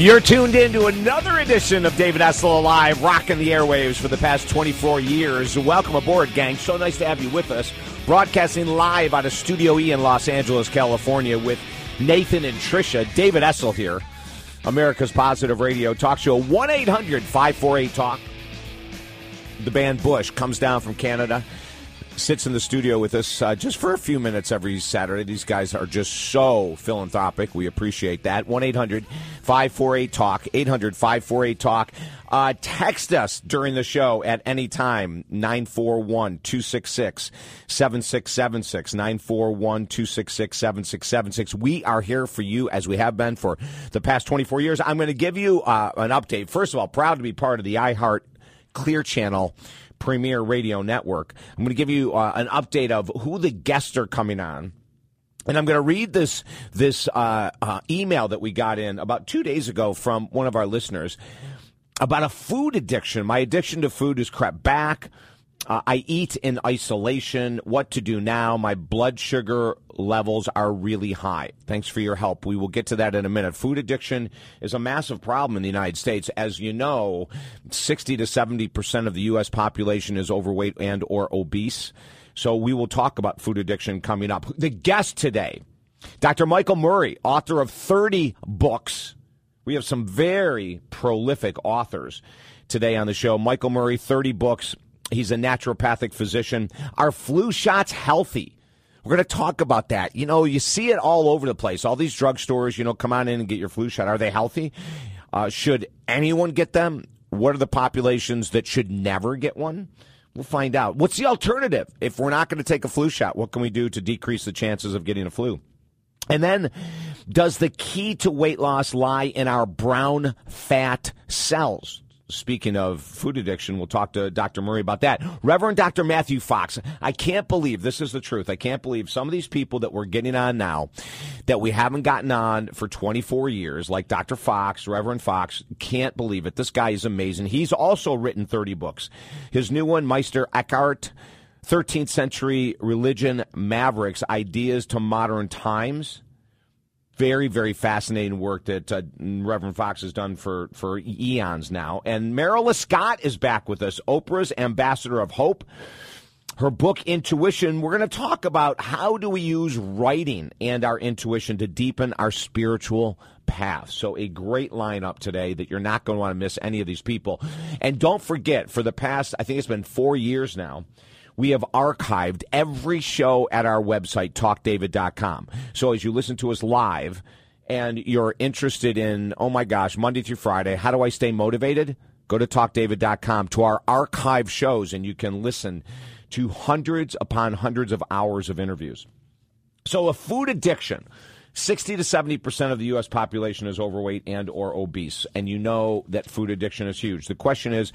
You're tuned in to another edition of David Essel Live, rocking the airwaves for the past 24 years. Welcome aboard, gang. So nice to have you with us. Broadcasting live out of Studio E in Los Angeles, California, with Nathan and Trisha. David Essel here, America's Positive Radio Talk Show. 1 800 548 Talk. The band Bush comes down from Canada sits in the studio with us uh, just for a few minutes every Saturday. These guys are just so philanthropic. We appreciate that. 1 800 548 Talk, 800 548 Talk. Uh, text us during the show at any time, 941 266 7676. 941 266 7676. We are here for you as we have been for the past 24 years. I'm going to give you uh, an update. First of all, proud to be part of the iHeart Clear Channel Premier Radio Network. I'm going to give you uh, an update of who the guests are coming on. And I'm going to read this this uh, uh, email that we got in about two days ago from one of our listeners about a food addiction. My addiction to food has crept back. Uh, I eat in isolation. What to do now? My blood sugar levels are really high. Thanks for your help. We will get to that in a minute. Food addiction is a massive problem in the United States. As you know, 60 to 70% of the U.S. population is overweight and or obese. So we will talk about food addiction coming up. The guest today, Dr. Michael Murray, author of 30 books. We have some very prolific authors today on the show. Michael Murray, 30 books He's a naturopathic physician. Are flu shots healthy? We're going to talk about that. You know, you see it all over the place. All these drugstores, you know, come on in and get your flu shot. Are they healthy? Uh, should anyone get them? What are the populations that should never get one? We'll find out. What's the alternative? If we're not going to take a flu shot, what can we do to decrease the chances of getting a flu? And then, does the key to weight loss lie in our brown fat cells? Speaking of food addiction, we'll talk to Dr. Murray about that. Reverend Dr. Matthew Fox, I can't believe this is the truth. I can't believe some of these people that we're getting on now that we haven't gotten on for 24 years, like Dr. Fox, Reverend Fox, can't believe it. This guy is amazing. He's also written 30 books. His new one, Meister Eckhart, 13th Century Religion Mavericks Ideas to Modern Times very, very fascinating work that uh, Reverend Fox has done for, for eons now. And Marilla Scott is back with us, Oprah's ambassador of hope. Her book, Intuition, we're going to talk about how do we use writing and our intuition to deepen our spiritual path. So, a great lineup today that you're not going to want to miss any of these people. And don't forget, for the past, I think it's been four years now, we have archived every show at our website, talkdavid.com. So as you listen to us live and you're interested in, oh my gosh, Monday through Friday, how do I stay motivated? Go to talkdavid.com to our archive shows and you can listen to hundreds upon hundreds of hours of interviews. So a food addiction 60 to 70% of the US population is overweight and or obese and you know that food addiction is huge. The question is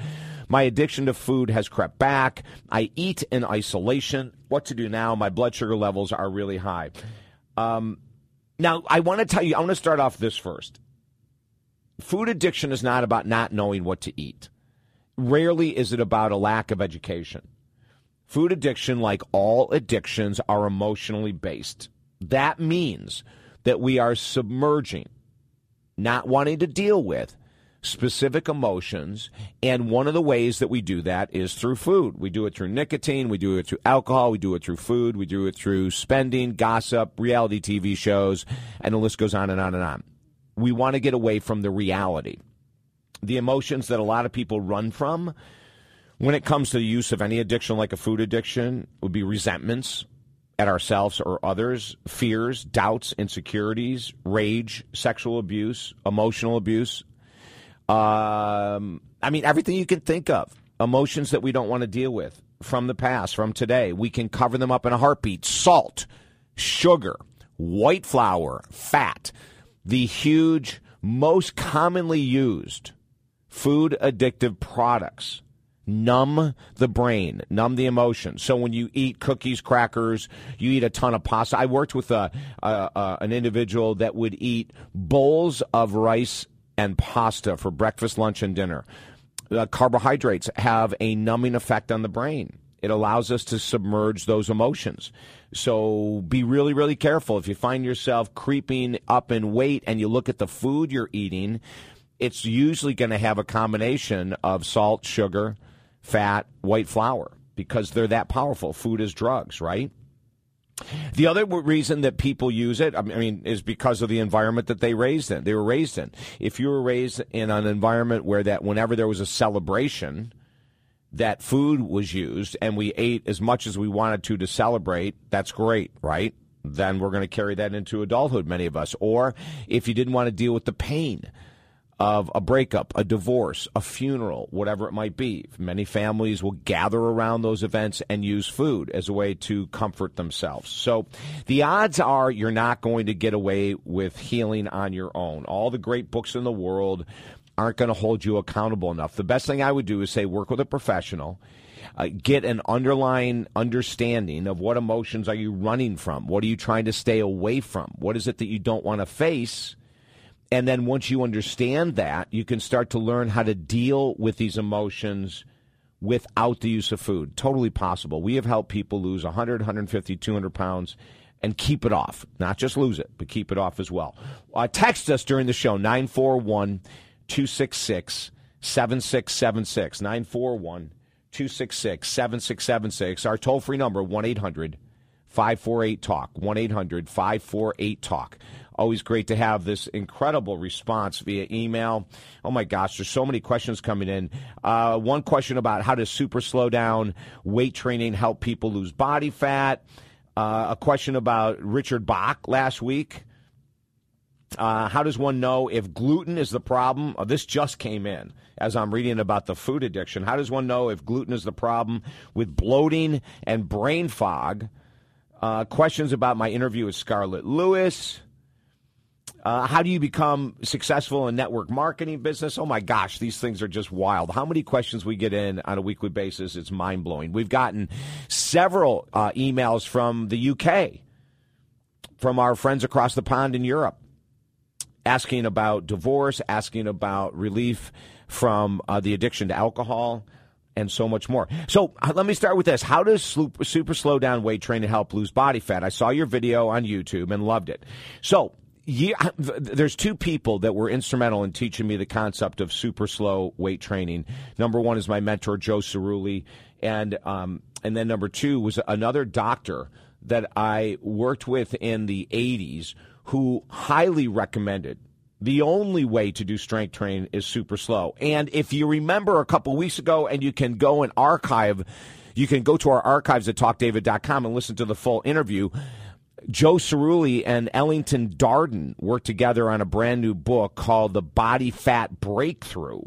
my addiction to food has crept back. I eat in isolation. What to do now? My blood sugar levels are really high. Um, now I want to tell you I want to start off this first. Food addiction is not about not knowing what to eat. Rarely is it about a lack of education. Food addiction, like all addictions, are emotionally based. That means that we are submerging, not wanting to deal with specific emotions. And one of the ways that we do that is through food. We do it through nicotine, we do it through alcohol, we do it through food, we do it through spending, gossip, reality TV shows, and the list goes on and on and on. We want to get away from the reality. The emotions that a lot of people run from when it comes to the use of any addiction like a food addiction would be resentments, at ourselves or others, fears, doubts, insecurities, rage, sexual abuse, emotional abuse. Um, I mean, everything you can think of, emotions that we don't want to deal with from the past, from today. We can cover them up in a heartbeat. Salt, sugar, white flour, fat, the huge, most commonly used food addictive products numb the brain, numb the emotions. So when you eat cookies, crackers, you eat a ton of pasta. I worked with a, a, a, an individual that would eat bowls of rice and pasta for breakfast, lunch, and dinner. Carbohydrates have a numbing effect on the brain. It allows us to submerge those emotions. So be really, really careful. If you find yourself creeping up in weight and you look at the food you're eating, it's usually going to have a combination of salt, sugar, fat, white flour because they're that powerful. Food is drugs, right? The other reason that people use it, I mean, is because of the environment that they raised in. They were raised in. If you were raised in an environment where that whenever there was a celebration, that food was used and we ate as much as we wanted to to celebrate, that's great, right? Then we're going to carry that into adulthood, many of us. Or if you didn't want to deal with the pain of a breakup, a divorce, a funeral, whatever it might be. Many families will gather around those events and use food as a way to comfort themselves. So the odds are you're not going to get away with healing on your own. All the great books in the world aren't going to hold you accountable enough. The best thing I would do is say work with a professional. Uh, get an underlying understanding of what emotions are you running from? What are you trying to stay away from? What is it that you don't want to face? And then once you understand that, you can start to learn how to deal with these emotions without the use of food. Totally possible. We have helped people lose 100, 150, 200 pounds and keep it off. Not just lose it, but keep it off as well. Uh, text us during the show, 941 266 7676. 941 266 7676. Our toll free number, 1 800 548 Talk. 1 800 548 Talk. Always great to have this incredible response via email. Oh my gosh, there's so many questions coming in. Uh, one question about how does super slow down weight training help people lose body fat? Uh, a question about Richard Bach last week. Uh, how does one know if gluten is the problem? Oh, this just came in as I'm reading about the food addiction. How does one know if gluten is the problem with bloating and brain fog? Uh, questions about my interview with Scarlett Lewis. Uh, how do you become successful in network marketing business? Oh my gosh, these things are just wild. How many questions we get in on a weekly basis? It's mind blowing. We've gotten several uh, emails from the UK, from our friends across the pond in Europe, asking about divorce, asking about relief from uh, the addiction to alcohol. And so much more. So uh, let me start with this. How does super, super slow down weight training help lose body fat? I saw your video on YouTube and loved it. So yeah, there's two people that were instrumental in teaching me the concept of super slow weight training. Number one is my mentor Joe Cirulli, and um, and then number two was another doctor that I worked with in the '80s who highly recommended. The only way to do strength training is super slow. And if you remember a couple weeks ago, and you can go and archive, you can go to our archives at talkdavid.com and listen to the full interview Joe Cirulli and Ellington Darden worked together on a brand new book called The Body Fat Breakthrough.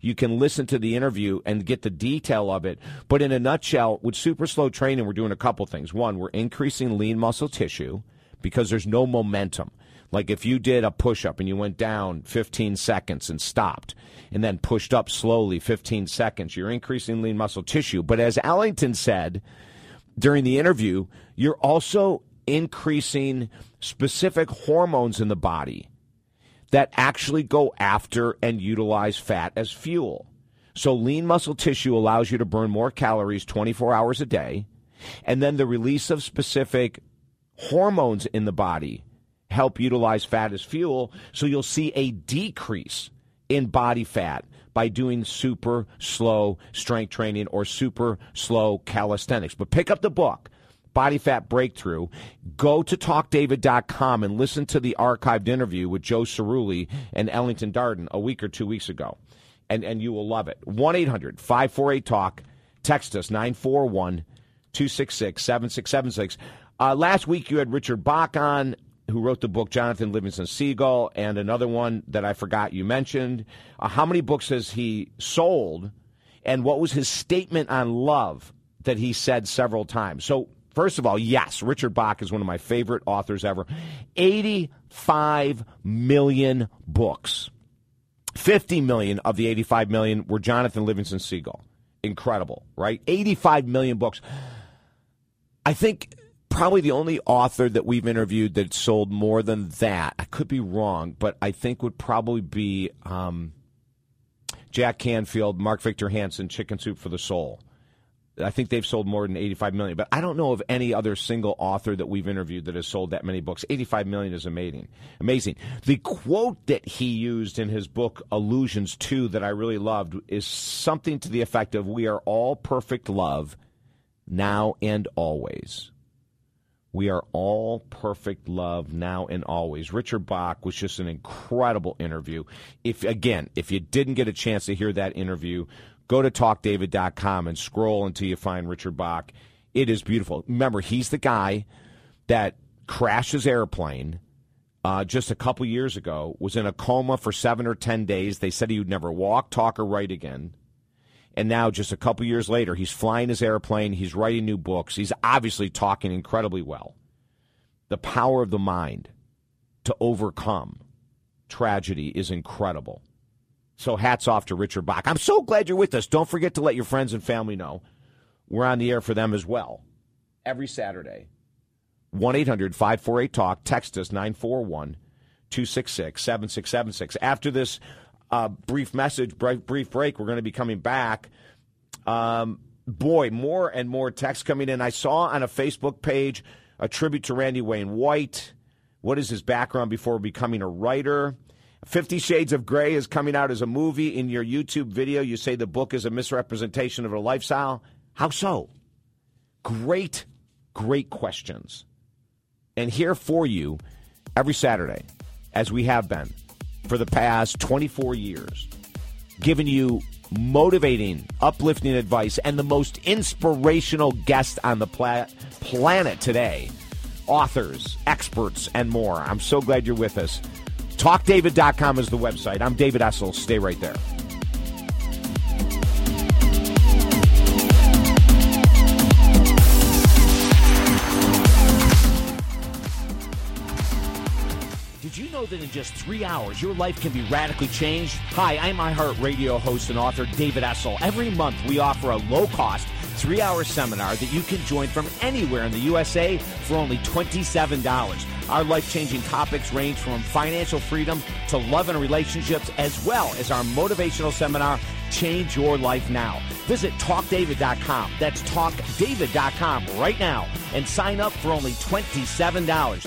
You can listen to the interview and get the detail of it. But in a nutshell, with super slow training, we're doing a couple things. One, we're increasing lean muscle tissue because there's no momentum. Like if you did a push up and you went down 15 seconds and stopped and then pushed up slowly 15 seconds, you're increasing lean muscle tissue. But as Ellington said during the interview, you're also increasing specific hormones in the body that actually go after and utilize fat as fuel. So, lean muscle tissue allows you to burn more calories 24 hours a day. And then the release of specific hormones in the body help utilize fat as fuel. So, you'll see a decrease in body fat by doing super slow strength training or super slow calisthenics. But pick up the book Body Fat Breakthrough, go to talkdavid.com and listen to the archived interview with Joe Cirulli and Ellington Darden a week or two weeks ago. And, and you will love it. 1 800 548 TALK. Text us 941 266 7676. Uh, last week you had Richard Bach on, who wrote the book Jonathan Livingston Seagull, and another one that I forgot you mentioned. Uh, how many books has he sold? And what was his statement on love that he said several times? So First of all, yes, Richard Bach is one of my favorite authors ever. 85 million books. 50 million of the 85 million were Jonathan Livingston Seagull. Incredible, right? 85 million books. I think probably the only author that we've interviewed that sold more than that, I could be wrong, but I think would probably be um, Jack Canfield, Mark Victor Hansen, Chicken Soup for the Soul. I think they've sold more than 85 million, but I don't know of any other single author that we've interviewed that has sold that many books. 85 million is amazing. Amazing. The quote that he used in his book Illusions 2 that I really loved is something to the effect of we are all perfect love now and always. We are all perfect love now and always. Richard Bach was just an incredible interview. If again, if you didn't get a chance to hear that interview, go to talkdavid.com and scroll until you find Richard Bach. It is beautiful. Remember, he's the guy that crashed his airplane uh, just a couple years ago, was in a coma for seven or 10 days. They said he would never walk, talk, or write again. And now, just a couple years later, he's flying his airplane. He's writing new books. He's obviously talking incredibly well. The power of the mind to overcome tragedy is incredible. So, hats off to Richard Bach. I'm so glad you're with us. Don't forget to let your friends and family know we're on the air for them as well every Saturday. 1 800 548 Talk. Text us 941 266 7676. After this uh, brief message, brief, break. We're going to be coming back. Um, boy, more and more texts coming in. I saw on a Facebook page a tribute to Randy Wayne White. What is his background before becoming a writer? Fifty Shades of Grey is coming out as a movie. In your YouTube video, you say the book is a misrepresentation of a lifestyle. How so? Great, great questions. And here for you every Saturday, as we have been for the past 24 years, giving you motivating, uplifting advice, and the most inspirational guest on the pla- planet today authors, experts, and more. I'm so glad you're with us. TalkDavid.com is the website. I'm David Essel. Stay right there. Did you know that in just three hours, your life can be radically changed? Hi, I'm iHeartRadio host and author David Essel. Every month, we offer a low cost, three hour seminar that you can join from anywhere in the USA for only $27. Our life changing topics range from financial freedom to love and relationships, as well as our motivational seminar, Change Your Life Now. Visit talkdavid.com. That's talkdavid.com right now and sign up for only $27.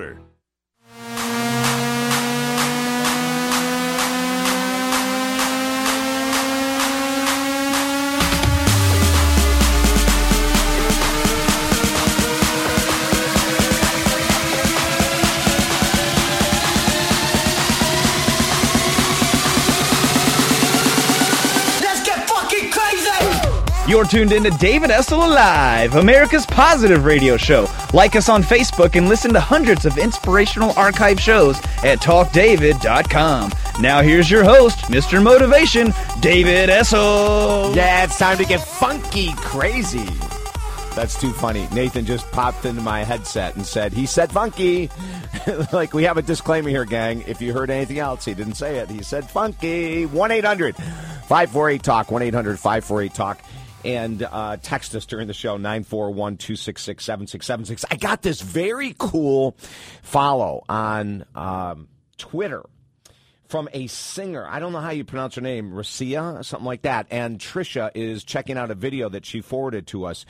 Let's You're tuned in to David Essel Alive, America's positive radio show. Like us on Facebook and listen to hundreds of inspirational archive shows at talkdavid.com. Now here's your host, Mr. Motivation, David Essel. Yeah, it's time to get funky crazy. That's too funny. Nathan just popped into my headset and said, he said funky. like, we have a disclaimer here, gang. If you heard anything else, he didn't say it. He said funky. 1 800 548 Talk. 1 800 548 Talk. And uh, text us during the show, 941 266 7676. I got this very cool follow on um, Twitter from a singer. I don't know how you pronounce her name, Racia, something like that. And Trisha is checking out a video that she forwarded to us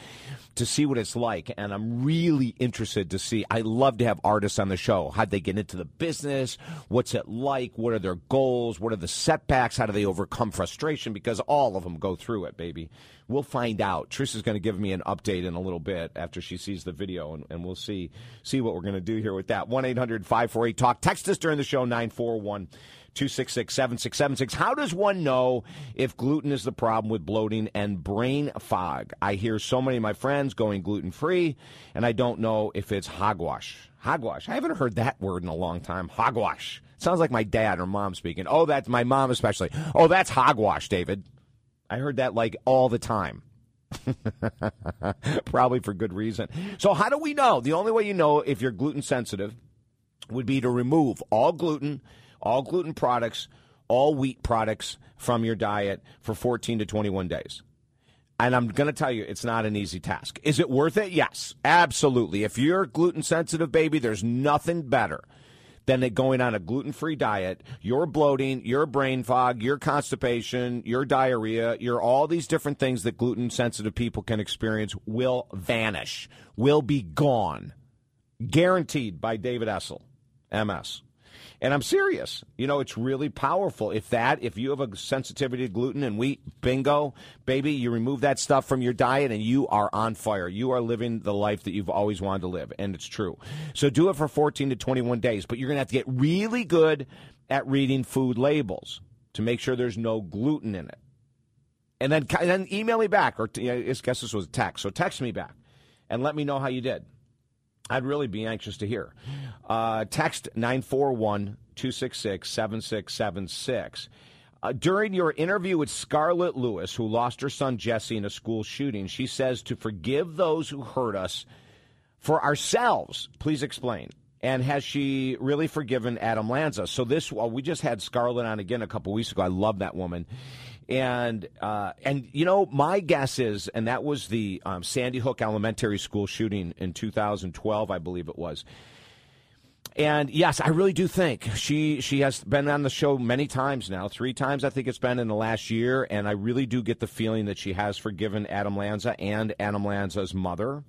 to see what it's like. And I'm really interested to see. I love to have artists on the show. How'd they get into the business? What's it like? What are their goals? What are the setbacks? How do they overcome frustration? Because all of them go through it, baby. We'll find out. Trisha's going to give me an update in a little bit after she sees the video, and, and we'll see see what we're going to do here with that. 1 800 548 Talk. Text us during the show, 941 266 7676. How does one know if gluten is the problem with bloating and brain fog? I hear so many of my friends going gluten free, and I don't know if it's hogwash. Hogwash. I haven't heard that word in a long time. Hogwash. Sounds like my dad or mom speaking. Oh, that's my mom especially. Oh, that's hogwash, David. I heard that like all the time. Probably for good reason. So, how do we know? The only way you know if you're gluten sensitive would be to remove all gluten, all gluten products, all wheat products from your diet for 14 to 21 days. And I'm going to tell you, it's not an easy task. Is it worth it? Yes, absolutely. If you're gluten sensitive, baby, there's nothing better than going on a gluten free diet. Your bloating, your brain fog, your constipation, your diarrhea, your all these different things that gluten sensitive people can experience will vanish, will be gone. Guaranteed by David Essel, MS. And I'm serious. You know, it's really powerful. If that, if you have a sensitivity to gluten and wheat, bingo, baby, you remove that stuff from your diet and you are on fire. You are living the life that you've always wanted to live. And it's true. So do it for 14 to 21 days, but you're going to have to get really good at reading food labels to make sure there's no gluten in it. And then, and then email me back, or I guess this was a text. So text me back and let me know how you did. I'd really be anxious to hear. Uh, text 941 266 7676. Uh, during your interview with Scarlett Lewis, who lost her son Jesse in a school shooting, she says to forgive those who hurt us for ourselves. Please explain. And has she really forgiven Adam Lanza? So this, well, we just had Scarlett on again a couple weeks ago. I love that woman. And uh, and you know, my guess is, and that was the um, Sandy Hook Elementary School shooting in 2012, I believe it was. And yes, I really do think she she has been on the show many times now, three times I think it's been in the last year, and I really do get the feeling that she has forgiven Adam Lanza and Adam Lanza's mother.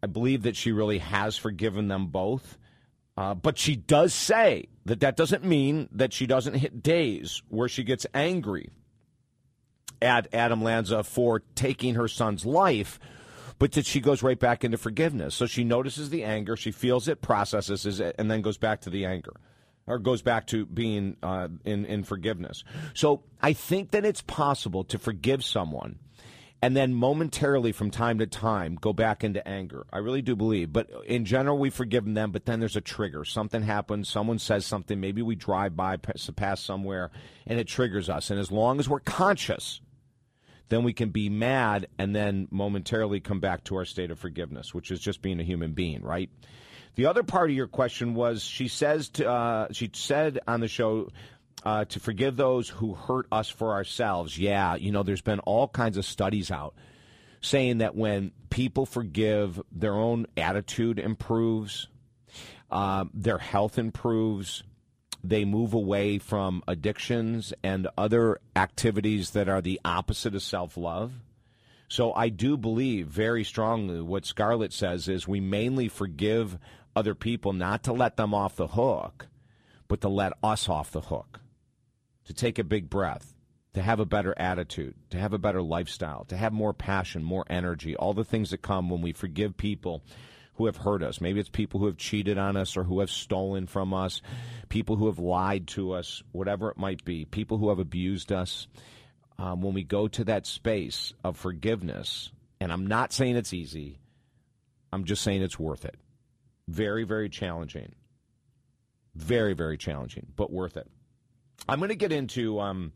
I believe that she really has forgiven them both. Uh, but she does say that that doesn't mean that she doesn't hit days where she gets angry at Adam Lanza for taking her son's life, but that she goes right back into forgiveness. So she notices the anger, she feels it, processes it, and then goes back to the anger. Or goes back to being uh, in in forgiveness. So I think that it's possible to forgive someone, and then momentarily, from time to time, go back into anger. I really do believe. But in general, we've forgiven them. But then there's a trigger. Something happens. Someone says something. Maybe we drive by, pass somewhere, and it triggers us. And as long as we're conscious then we can be mad and then momentarily come back to our state of forgiveness, which is just being a human being, right? The other part of your question was she says to, uh, she said on the show uh, to forgive those who hurt us for ourselves. Yeah, you know, there's been all kinds of studies out saying that when people forgive, their own attitude improves, uh, their health improves, they move away from addictions and other activities that are the opposite of self love. So I do believe very strongly what Scarlett says is we mainly forgive other people not to let them off the hook, but to let us off the hook, to take a big breath, to have a better attitude, to have a better lifestyle, to have more passion, more energy, all the things that come when we forgive people who have hurt us. Maybe it's people who have cheated on us or who have stolen from us, people who have lied to us, whatever it might be, people who have abused us. Um, when we go to that space of forgiveness, and I'm not saying it's easy, I'm just saying it's worth it. Very, very challenging. Very, very challenging, but worth it. I'm going to get into um,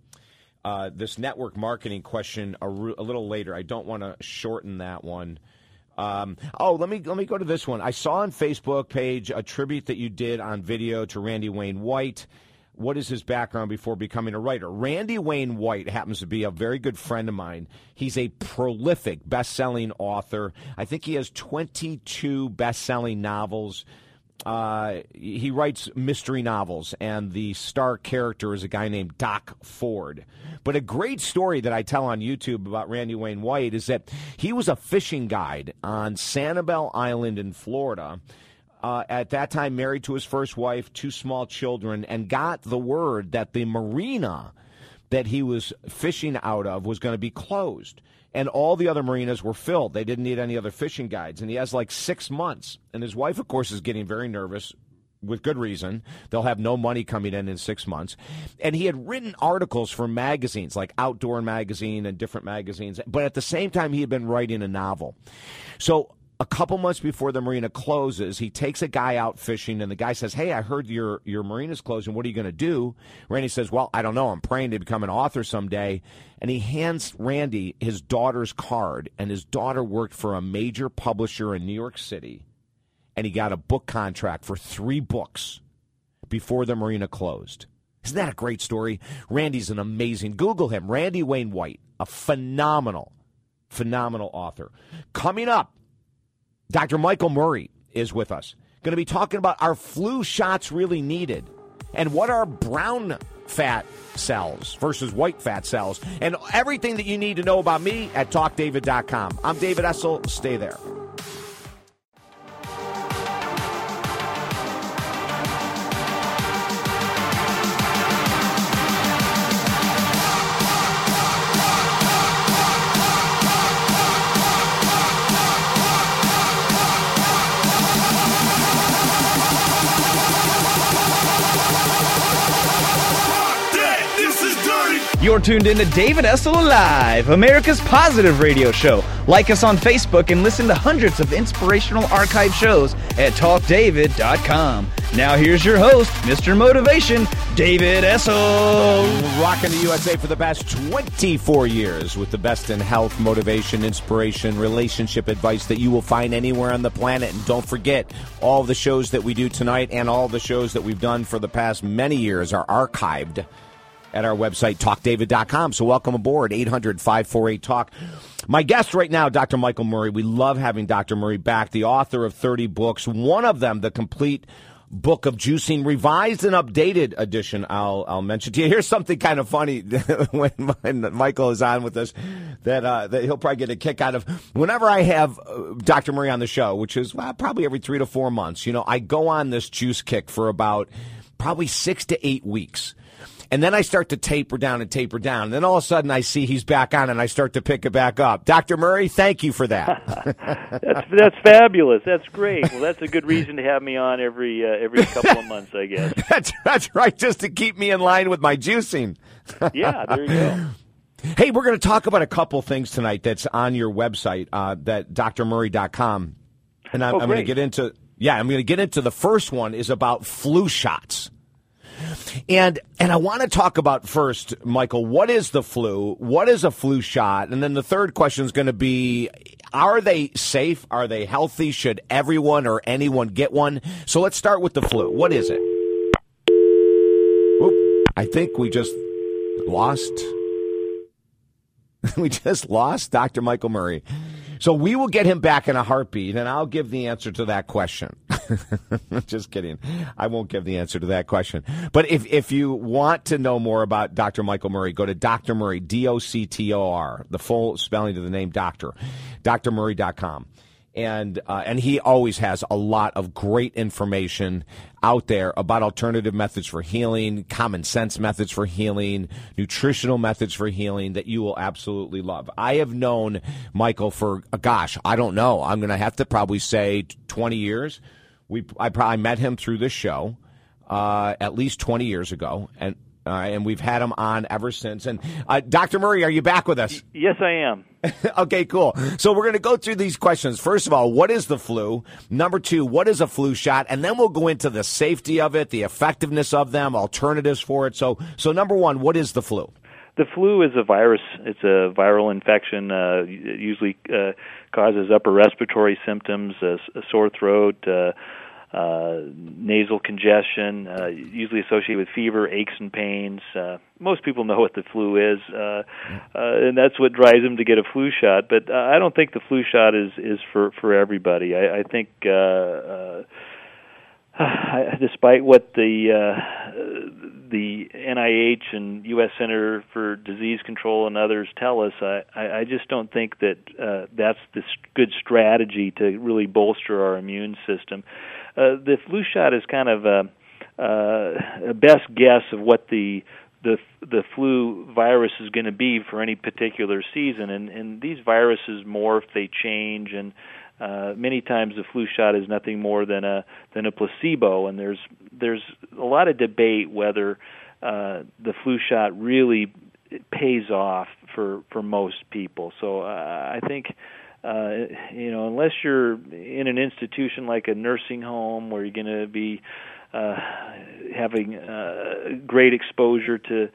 uh, this network marketing question a, a little later. I don't want to shorten that one. Um, oh, let me let me go to this one. I saw on Facebook page a tribute that you did on video to Randy Wayne White. What is his background before becoming a writer? Randy Wayne White happens to be a very good friend of mine. He's a prolific best-selling author. I think he has 22 best-selling novels. Uh, he writes mystery novels, and the star character is a guy named Doc Ford. But a great story that I tell on YouTube about Randy Wayne White is that he was a fishing guide on Sanibel Island in Florida. Uh, at that time, married to his first wife, two small children, and got the word that the marina that he was fishing out of was going to be closed and all the other marinas were filled. They didn't need any other fishing guides. And he has like six months. And his wife, of course, is getting very nervous with good reason. They'll have no money coming in in six months. And he had written articles for magazines like Outdoor Magazine and different magazines. But at the same time, he had been writing a novel. So a couple months before the marina closes, he takes a guy out fishing, and the guy says, "Hey, I heard your your marina's closing. What are you going to do?" Randy says, "Well, I don't know. I'm praying to become an author someday." And he hands Randy his daughter's card, and his daughter worked for a major publisher in New York City, and he got a book contract for three books before the marina closed. Isn't that a great story? Randy's an amazing. Google him, Randy Wayne White, a phenomenal, phenomenal author. Coming up. Dr. Michael Murray is with us. Going to be talking about are flu shots really needed and what are brown fat cells versus white fat cells and everything that you need to know about me at talkdavid.com. I'm David Essel. Stay there. You're tuned in to David Essel Live, America's positive radio show. Like us on Facebook and listen to hundreds of inspirational archive shows at talkdavid.com. Now here's your host, Mr. Motivation, David Essel. Rocking the USA for the past 24 years with the best in health, motivation, inspiration, relationship advice that you will find anywhere on the planet. And don't forget, all the shows that we do tonight and all the shows that we've done for the past many years are archived at our website, talkdavid.com. So welcome aboard, 800 548 Talk. My guest right now, Dr. Michael Murray. We love having Dr. Murray back, the author of 30 books, one of them, the complete book of juicing, revised and updated edition. I'll I'll mention to you. Here's something kind of funny when, when Michael is on with us that uh, that he'll probably get a kick out of. Whenever I have uh, Dr. Murray on the show, which is well, probably every three to four months, you know, I go on this juice kick for about probably six to eight weeks. And then I start to taper down and taper down. And then all of a sudden I see he's back on and I start to pick it back up. Dr. Murray, thank you for that. That's that's fabulous. That's great. Well, that's a good reason to have me on every uh, every couple of months, I guess. that's, that's right, just to keep me in line with my juicing. Yeah, there you go. Hey, we're going to talk about a couple things tonight that's on your website, uh, that drmurray.com. And I'm, Oh, I'm going to get into, yeah, I'm going to get into the first one is about flu shots. And and I want to talk about first, Michael, what is the flu? What is a flu shot? And then the third question is going to be are they safe? Are they healthy? Should everyone or anyone get one? So let's start with the flu. What is it? Oop, I think we just lost we just lost Dr. Michael Murray. So we will get him back in a heartbeat, and I'll give the answer to that question. just kidding. I won't give the answer to that question. But if, if you want to know more about Dr. Michael Murray, go to Dr. Murray, D O C T O R, the full spelling of the name doctor, drmurray.com. And, uh, and he always has a lot of great information out there about alternative methods for healing, common sense methods for healing, nutritional methods for healing that you will absolutely love. I have known Michael for, gosh, I don't know. I'm going to have to probably say 20 years. We, I probably met him through this show, uh, at least 20 years ago. And, uh, and we've had him on ever since. And, uh, Dr. Murray, are you back with us? Yes, I am. okay, cool. So we're going to go through these questions. First of all, what is the flu? Number two, what is a flu shot? And then we'll go into the safety of it, the effectiveness of them, alternatives for it. So, so number one, what is the flu? The flu is a virus. It's a viral infection. Uh, it usually uh, causes upper respiratory symptoms, uh, a sore throat, uh, uh, nasal congestion, uh, usually associated with fever, aches, and pains. Uh, most people know what the flu is, uh, uh, and that's what drives them to get a flu shot. But uh, I don't think the flu shot is is for for everybody. I, I think. Uh, uh, despite what the uh, the NIH and U.S. Center for Disease Control and others tell us, I, I just don't think that uh, that's the good strategy to really bolster our immune system. Uh, the flu shot is kind of a, uh, a best guess of what the the the flu virus is going to be for any particular season, and and these viruses morph, they change, and uh, many times the flu shot is nothing more than a than a placebo, and there's there's a lot of debate whether uh, the flu shot really pays off for for most people. So uh, I think uh, you know, unless you're in an institution like a nursing home where you're going to be uh, having uh, great exposure to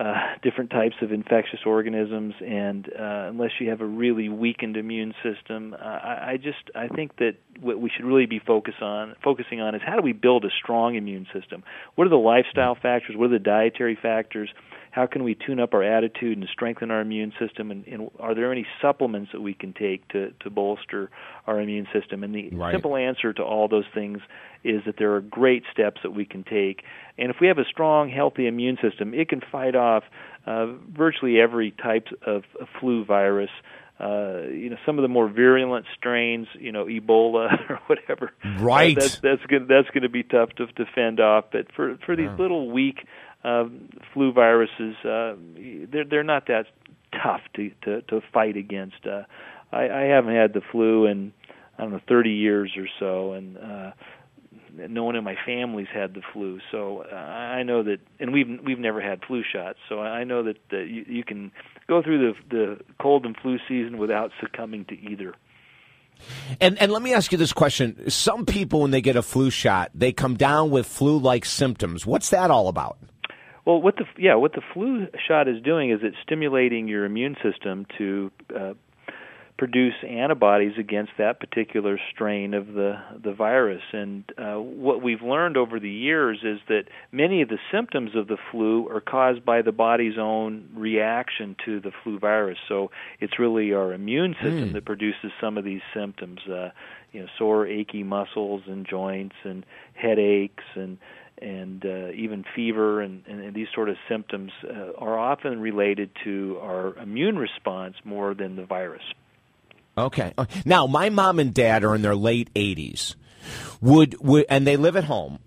uh, different types of infectious organisms, and uh, unless you have a really weakened immune system, uh, I, I just I think that what we should really be focus on focusing on is how do we build a strong immune system? What are the lifestyle factors? What are the dietary factors? How can we tune up our attitude and strengthen our immune system and, and are there any supplements that we can take to, to bolster our immune system and the right. simple answer to all those things is that there are great steps that we can take and if we have a strong healthy immune system it can fight off uh, virtually every type of, of flu virus uh, you know some of the more virulent strains, you know Ebola or whatever. Right. Uh, that's that's going that's going to be tough to, to fend off. But for for these yeah. little weak uh, flu viruses, uh, they're they're not that tough to to, to fight against. Uh, I, I haven't had the flu in I don't know 30 years or so, and uh, no one in my family's had the flu. So uh, I know that, and we've we've never had flu shots. So I know that, that you, you can go through the the cold and flu season without succumbing to either. And and let me ask you this question: Some people, when they get a flu shot, they come down with flu-like symptoms. What's that all about? Well, what the yeah, what the flu shot is doing is it's stimulating your immune system to uh, produce antibodies against that particular strain of the the virus. And uh, what we've learned over the years is that many of the symptoms of the flu are caused by the body's own reaction to the flu virus. So it's really our immune system Mm. that produces some of these symptoms. Uh, you know, sore, achy muscles and joints, and headaches, and and uh, even fever and, and these sort of symptoms uh, are often related to our immune response more than the virus. Okay. Uh, Now, my mom and dad are in their late 80s. Would, would and they live at home.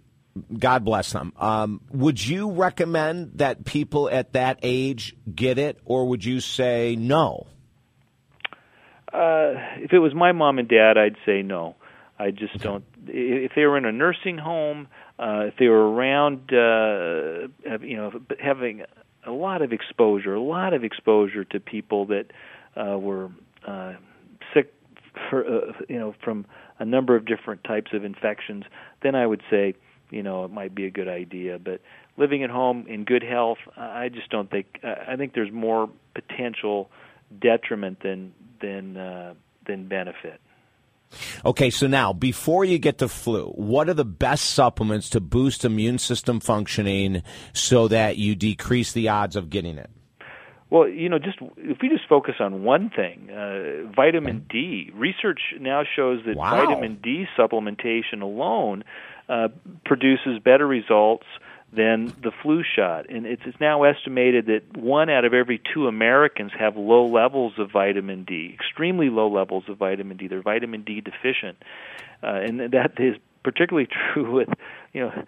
God bless them. Um, would you recommend that people at that age get it, or would you say no? Uh, if it was my mom and dad, I'd say no. I just don't. If they were in a nursing home, uh, if they were around, uh, you know, having a lot of exposure, a lot of exposure to people that uh, were uh, sick, for, uh, you know, from a number of different types of infections, then I would say, you know, it might be a good idea. But living at home in good health, I just don't think. I think there's more potential detriment than than uh, than benefit. Okay, so now before you get the flu, what are the best supplements to boost immune system functioning so that you decrease the odds of getting it? Well, you know, just if we just focus on one thing, uh, vitamin D. Research now shows that Wow. vitamin D supplementation alone uh, produces better results than the flu shot, and it's, it's now estimated that one out of every two Americans have low levels of vitamin D, extremely low levels of vitamin D. They're vitamin D deficient, uh, and that is particularly true with you know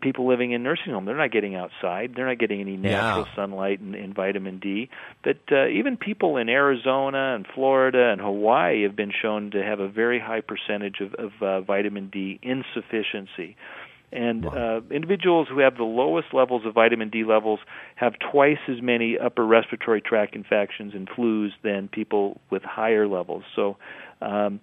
people living in nursing homes. They're not getting outside. They're not getting any natural Yeah. sunlight and, and vitamin D. But uh, even people in Arizona and Florida and Hawaii have been shown to have a very high percentage of, of uh, vitamin D insufficiency. And uh, individuals who have the lowest levels of vitamin D levels have twice as many upper respiratory tract infections and flus than people with higher levels. So um,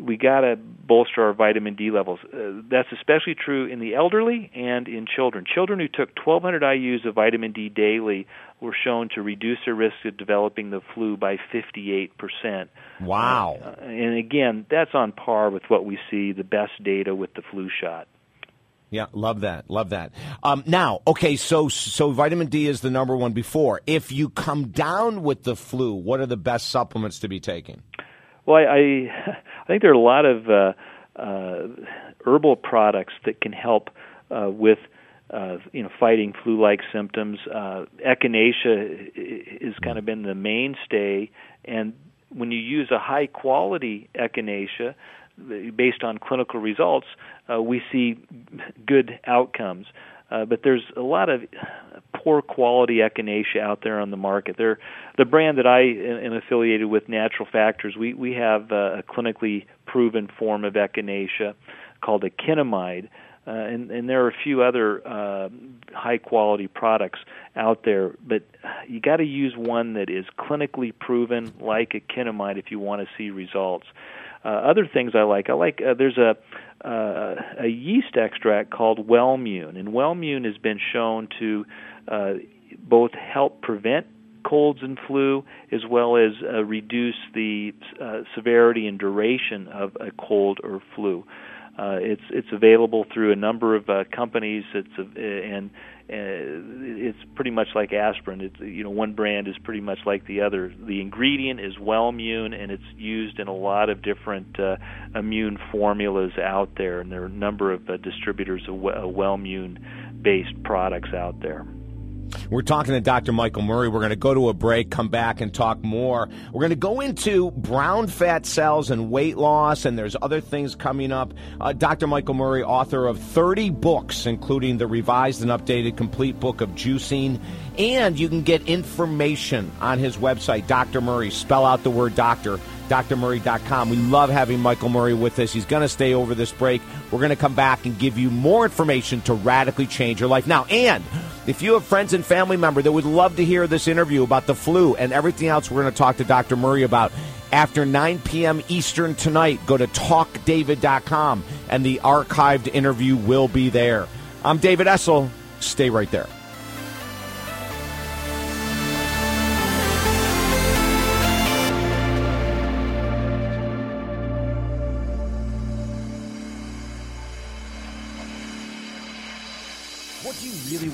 we got to bolster our vitamin D levels. Uh, that's especially true in the elderly and in children. Children who took 1,200 IU's of vitamin D daily were shown to reduce their risk of developing the flu by 58 percent. Wow. Uh, and again, that's on par with what we see the best data with the flu shot. Yeah, love that. Love that. Um, now, okay, so so vitamin D is the number one before. If you come down with the flu, what are the best supplements to be taking? Well, I, I, I think there are a lot of uh, uh, herbal products that can help uh, with uh, you know fighting flu-like symptoms. Uh, echinacea has kind of been the mainstay, and when you use a high-quality echinacea based on clinical results, uh, we see good outcomes. Uh, but there's a lot of poor quality echinacea out there on the market. They're, the brand that I am affiliated with, Natural Factors, we, we have uh, a clinically proven form of echinacea called EchinaMide. Uh, and, and there are a few other uh, high quality products. out there, but you got to use one that is clinically proven, like EchinaMide, if you want to see results. Uh, other things I like, I like uh, there's a uh, a yeast extract called Wellmune, and Wellmune has been shown to uh, both help prevent colds and flu, as well as uh, reduce the uh, severity and duration of a cold or flu. Uh, it's it's available through a number of uh, companies. It's uh, and it's pretty much like aspirin. It's you know one brand is pretty much like the other. The ingredient is Wellmune, and it's used in a lot of different uh, immune formulas out there. And there are a number of uh, distributors of Wellmune based products out there. We're talking to Dr. Michael Murray. We're going to go to a break, come back, and talk more. We're going to go into brown fat cells and weight loss, and there's other things coming up. Uh, Dr. Michael Murray, author of 30 books, including the revised and updated complete book of juicing. And you can get information on his website, Dr. Murray. Spell out the word doctor drmurray.com. We love having Michael Murray with us. He's going to stay over this break. We're going to come back and give you more information to radically change your life. Now, and if you have friends and family members that would love to hear this interview about the flu and everything else we're going to talk to Dr. Murray about, after 9 p.m. Eastern tonight, go to talkdavid.com and the archived interview will be there. I'm David Essel. Stay right there.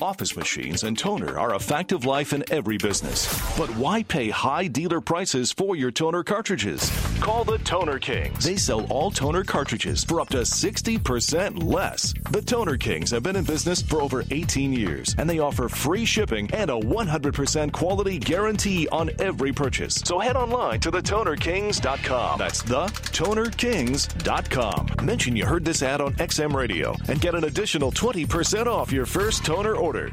Office machines and toner are a fact of life in every business. But why pay high dealer prices for your toner cartridges? Call the Toner Kings. They sell all toner cartridges for up to 60% less. The Toner Kings have been in business for over 18 years, and they offer free shipping and a 100% quality guarantee on every purchase. So head online to thetonerkings.com. That's thetonerkings.com. Mention you heard this ad on XM Radio and get an additional 20% off your first toner order.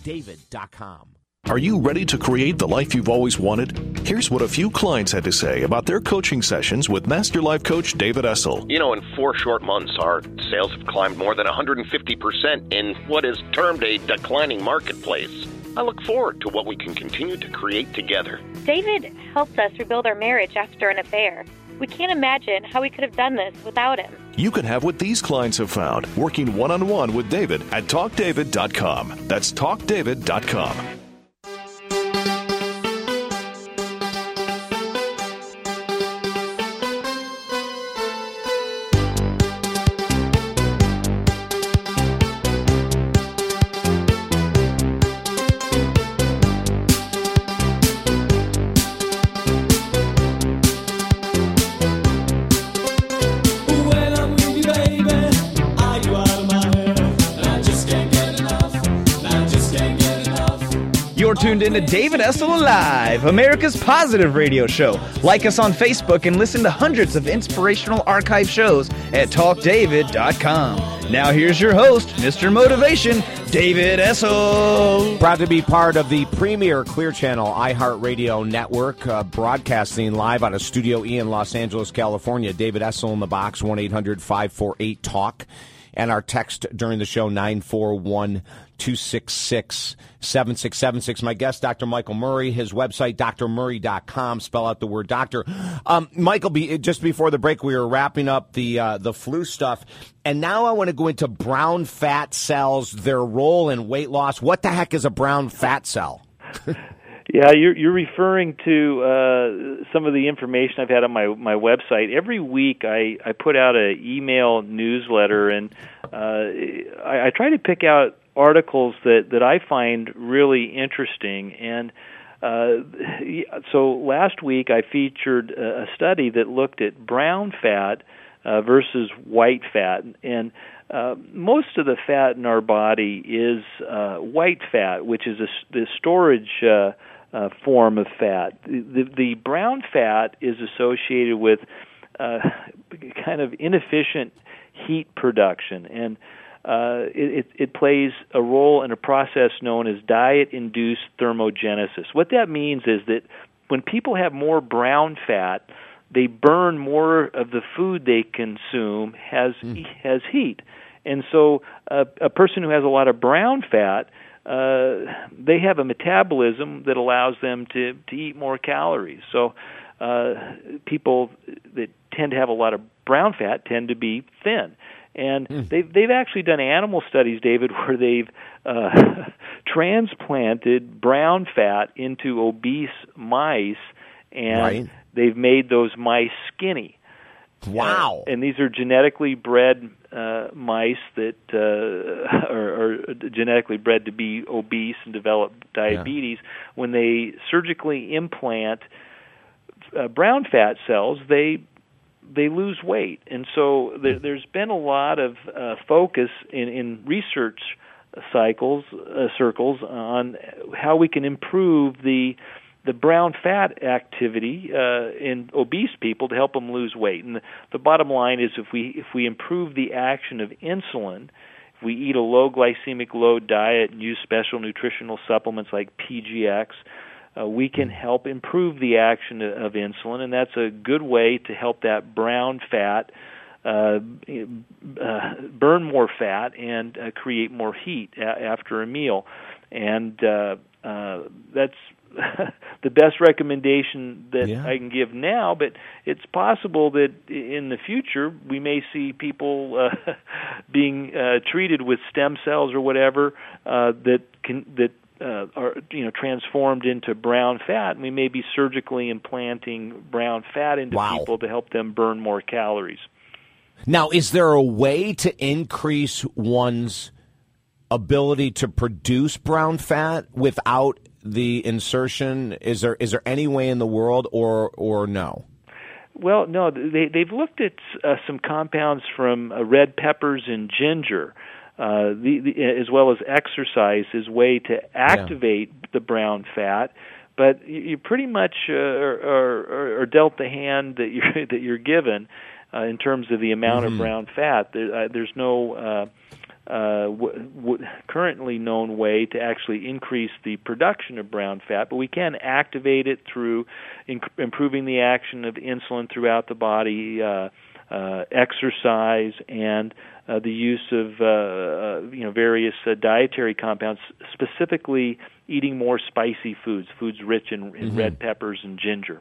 talkdavid.com. Are you ready to create the life you've always wanted? Here's what a few clients had to say about their coaching sessions with Master Life Coach David Essel. You know, in four short months, our sales have climbed more than 150% in what is termed a declining marketplace. I look forward to what we can continue to create together. David helped us rebuild our marriage after an affair. We can't imagine how we could have done this without him. You can have what these clients have found working one on one with David at talkdavid.com. That's talkdavid.com. tuned in to David Essel Live, America's positive radio show. Like us on Facebook and listen to hundreds of inspirational archive shows at talkdavid.com. Now here's your host, Mr. Motivation, David Essel. Proud to be part of the premier Clear Channel iHeartRadio network, uh, broadcasting live out of Studio E in Los Angeles, California. David Essel in the box, 1 800 548 TALK. And our text during the show, 941 266 7676. My guest, Dr. Michael Murray, his website, drmurray.com. Spell out the word doctor. Um, Michael, be, just before the break, we were wrapping up the, uh, the flu stuff. And now I want to go into brown fat cells, their role in weight loss. What the heck is a brown fat cell? Yeah, you're you're referring to uh, some of the information I've had on my my website. Every week, I I put out a email newsletter, and uh, I, I try to pick out articles that that I find really interesting. And uh, so last week, I featured a study that looked at brown fat uh, versus white fat, and uh, most of the fat in our body is uh, white fat, which is a, the storage uh, uh, form of fat. The, the brown fat is associated with uh, kind of inefficient heat production, and uh, it, it plays a role in a process known as diet-induced thermogenesis. What that means is that when people have more brown fat, they burn more of the food they consume has mm. has heat, and so a, a person who has a lot of brown fat uh, they have a metabolism that allows them to to eat more calories. So uh, people that tend to have a lot of brown fat tend to be thin. And mm. they've they've actually done animal studies, David, where they've uh, transplanted brown fat into obese mice, and right. they've made those mice skinny. Wow! Uh, and these are genetically bred uh, mice that uh, are, are genetically bred to be obese and develop diabetes. Yeah. When they surgically implant uh, brown fat cells, they they lose weight, and so there, hmm. there's been a lot of uh, focus in, in research cycles uh, circles on how we can improve the the brown fat activity uh, in obese people to help them lose weight. And the, the bottom line is, if we if we improve the action of insulin, if we eat a low glycemic load diet and use special nutritional supplements like PGX, uh, we can help improve the action of insulin, and that's a good way to help that brown fat uh, uh, burn more fat and uh, create more heat a- after a meal. And uh, uh, that's the best recommendation that yeah. I can give now, but it's possible that in the future we may see people uh, being uh, treated with stem cells or whatever uh, that can that uh, are you know transformed into brown fat, and we may be surgically implanting brown fat into wow. people to help them burn more calories. Now, is there a way to increase one's ability to produce brown fat without the insertion? Is there is there any way in the world, or or no? Well, no. They they've looked at uh, some compounds from uh, red peppers and ginger. Uh, the, the, as well as exercise as way to activate yeah. the brown fat, but you, you pretty much uh, are, are, are dealt the hand that you're that you're given uh, in terms of the amount mm-hmm. of brown fat. There, uh, there's no uh, uh, w- w- currently known way to actually increase the production of brown fat, but we can activate it through inc- improving the action of insulin throughout the body, uh, uh, exercise, and uh, the use of uh, you know various uh, dietary compounds, specifically eating more spicy foods, foods rich in, in mm-hmm. red peppers and ginger.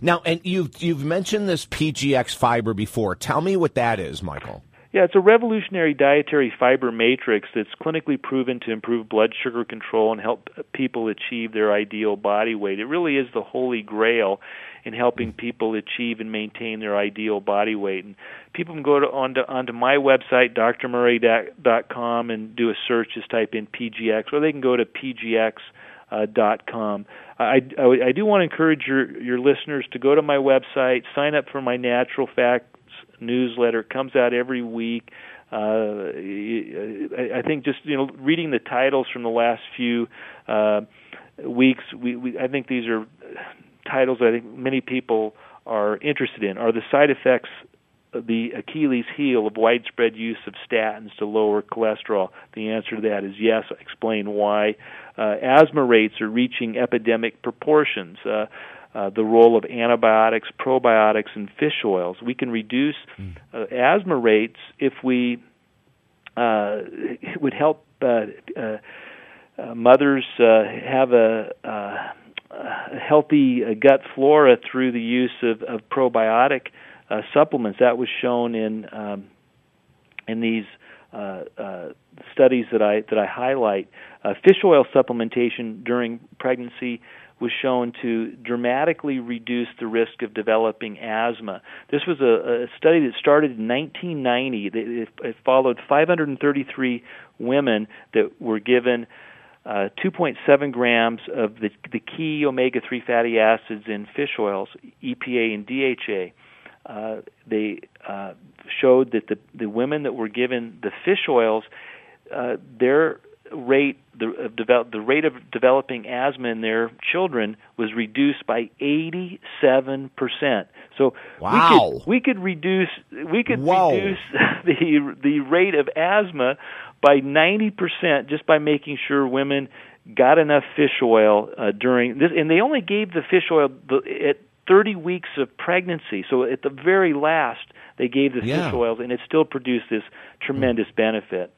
Now, and you've you've mentioned this PGX fiber before. Tell me what that is, Michael. Yeah, it's a revolutionary dietary fiber matrix that's clinically proven to improve blood sugar control and help people achieve their ideal body weight. It really is the holy grail in helping people achieve and maintain their ideal body weight. And people can go to onto, onto my website, drmurray.com, and do a search, just type in PGX, or they can go to PGX. Uh, dot com. I, I, I do want to encourage your your listeners to go to my website, sign up for my Natural Fact newsletter. Comes out every week. Uh, I think just you know reading the titles from the last few uh, weeks, we, we I think these are titles I think many people are interested in. Are the side effects the Achilles heel of widespread use of statins to lower cholesterol? The answer to that is yes. I explain why. Uh, asthma rates are reaching epidemic proportions. Uh, uh, the role of antibiotics, probiotics, and fish oils. We can reduce hmm. uh, asthma rates if we uh, it would help uh, uh, uh, mothers uh, have a, uh, a healthy uh, gut flora through the use of, of probiotic uh, supplements. That was shown in um, in these uh, uh, studies that I that I highlight. Uh, fish oil supplementation during pregnancy was shown to dramatically reduce the risk of developing asthma. This was a, a study that started in 1990. It, it followed 533 women that were given uh, 2.7 grams of the, the key omega 3 fatty acids in fish oils, EPA and DHA. Uh, they uh, showed that the, the women that were given the fish oils, uh, their rate the, of develop, the rate of developing asthma in their children was reduced by 87 percent. So wow. we could we could reduce we could Whoa. reduce the the rate of asthma by 90 percent just by making sure women got enough fish oil uh, during this, and they only gave the fish oil the, at 30 weeks of pregnancy. So at the very last, they gave the Yeah. fish oils, and it still produced this tremendous benefit.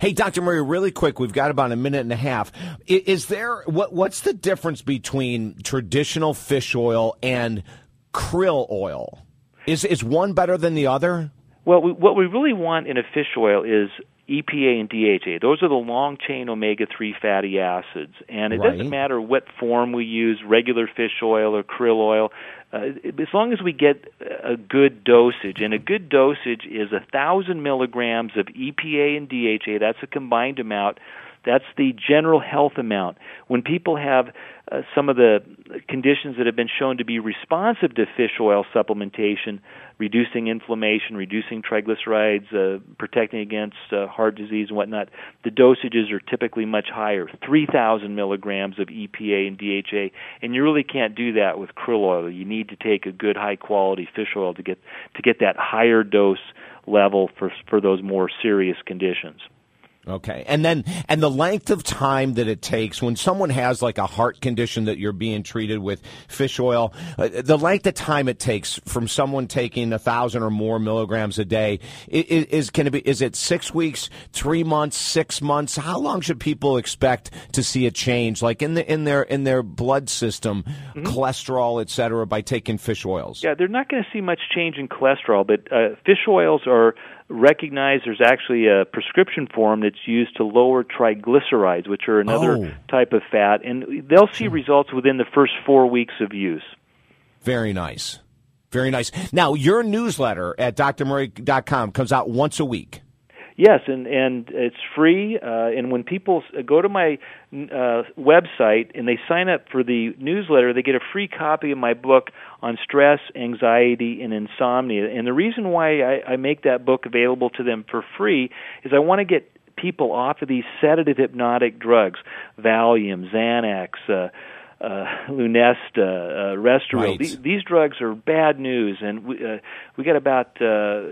Hey, Dr. Murray, really quick, we've got about a minute and a half. Is there what what's the difference between traditional fish oil and krill oil? Is is one better than the other? Well, we, what we really want in a fish oil is EPA and DHA. Those are the long chain omega 3 fatty acids. And it Right. doesn't matter what form we use regular fish oil or krill oil. Uh, as long as we get a good dosage, and a good dosage is a thousand milligrams of EPA and DHA. That's a combined amount. That's the general health amount. When people have uh, some of the conditions that have been shown to be responsive to fish oil supplementation, reducing inflammation, reducing triglycerides, uh, protecting against uh, heart disease and whatnot, the dosages are typically much higher 3,000 milligrams of EPA and DHA. And you really can't do that with krill oil. You need to take a good high quality fish oil to get, to get that higher dose level for, for those more serious conditions. Okay. And then and the length of time that it takes when someone has like a heart condition that you're being treated with fish oil, uh, the length of time it takes from someone taking a thousand or more milligrams a day i- i- is, can it be is it six weeks, three months, six months? How long should people expect to see a change, like in the in their in their blood system, cholesterol, et cetera, by taking fish oils? Yeah, they're not going to see much change in cholesterol, but uh, fish oils are recognized. There's actually a prescription form that's used to lower triglycerides, which are another Oh. type of fat, and they'll see results within the first four weeks of use. Very nice. Very nice. Now, your newsletter at drmurray.com comes out once a week. Yes, and and it's free. Uh, and when people go to my uh, website and they sign up for the newsletter, they get a free copy of my book on stress, anxiety, and insomnia. And the reason why I, I make that book available to them for free is I want to get people off of these sedative hypnotic drugs, Valium, Xanax. Uh, uh, Lunesta, uh, Restoril. Right. These, these drugs are bad news, and we uh, we got about uh,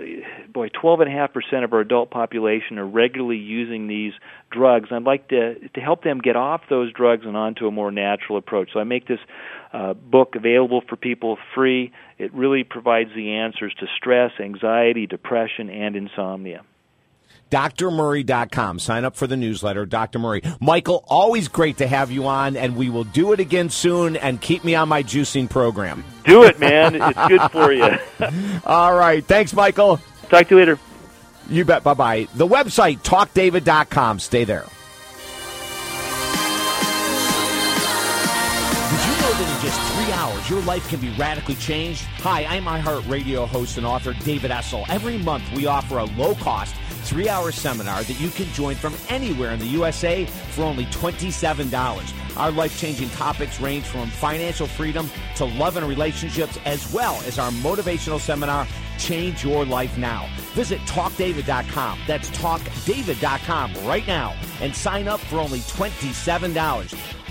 boy twelve and a half percent of our adult population are regularly using these drugs. I'd like to to help them get off those drugs and onto a more natural approach. So I make this uh, book available for people free. It really provides the answers to stress, anxiety, depression, and insomnia. drmurray.com. Sign up for the newsletter, Dr. Murray. Michael, always great to have you on, and we will do it again soon, and keep me on my juicing program. Do it, man. it's good for you. All right. Thanks, Michael. Talk to you later. You bet. Bye bye. The website, talkdavid.com. Stay there. Did you know that in just three hours, your life can be radically changed? Hi, I'm iHeartRadio host and author David Essel. Every month, we offer a low cost, three hour seminar that you can join from anywhere in the USA for only $27. Our life changing topics range from financial freedom to love and relationships, as well as our motivational seminar, Change Your Life Now. Visit talkdavid.com. That's talkdavid.com right now and sign up for only $27.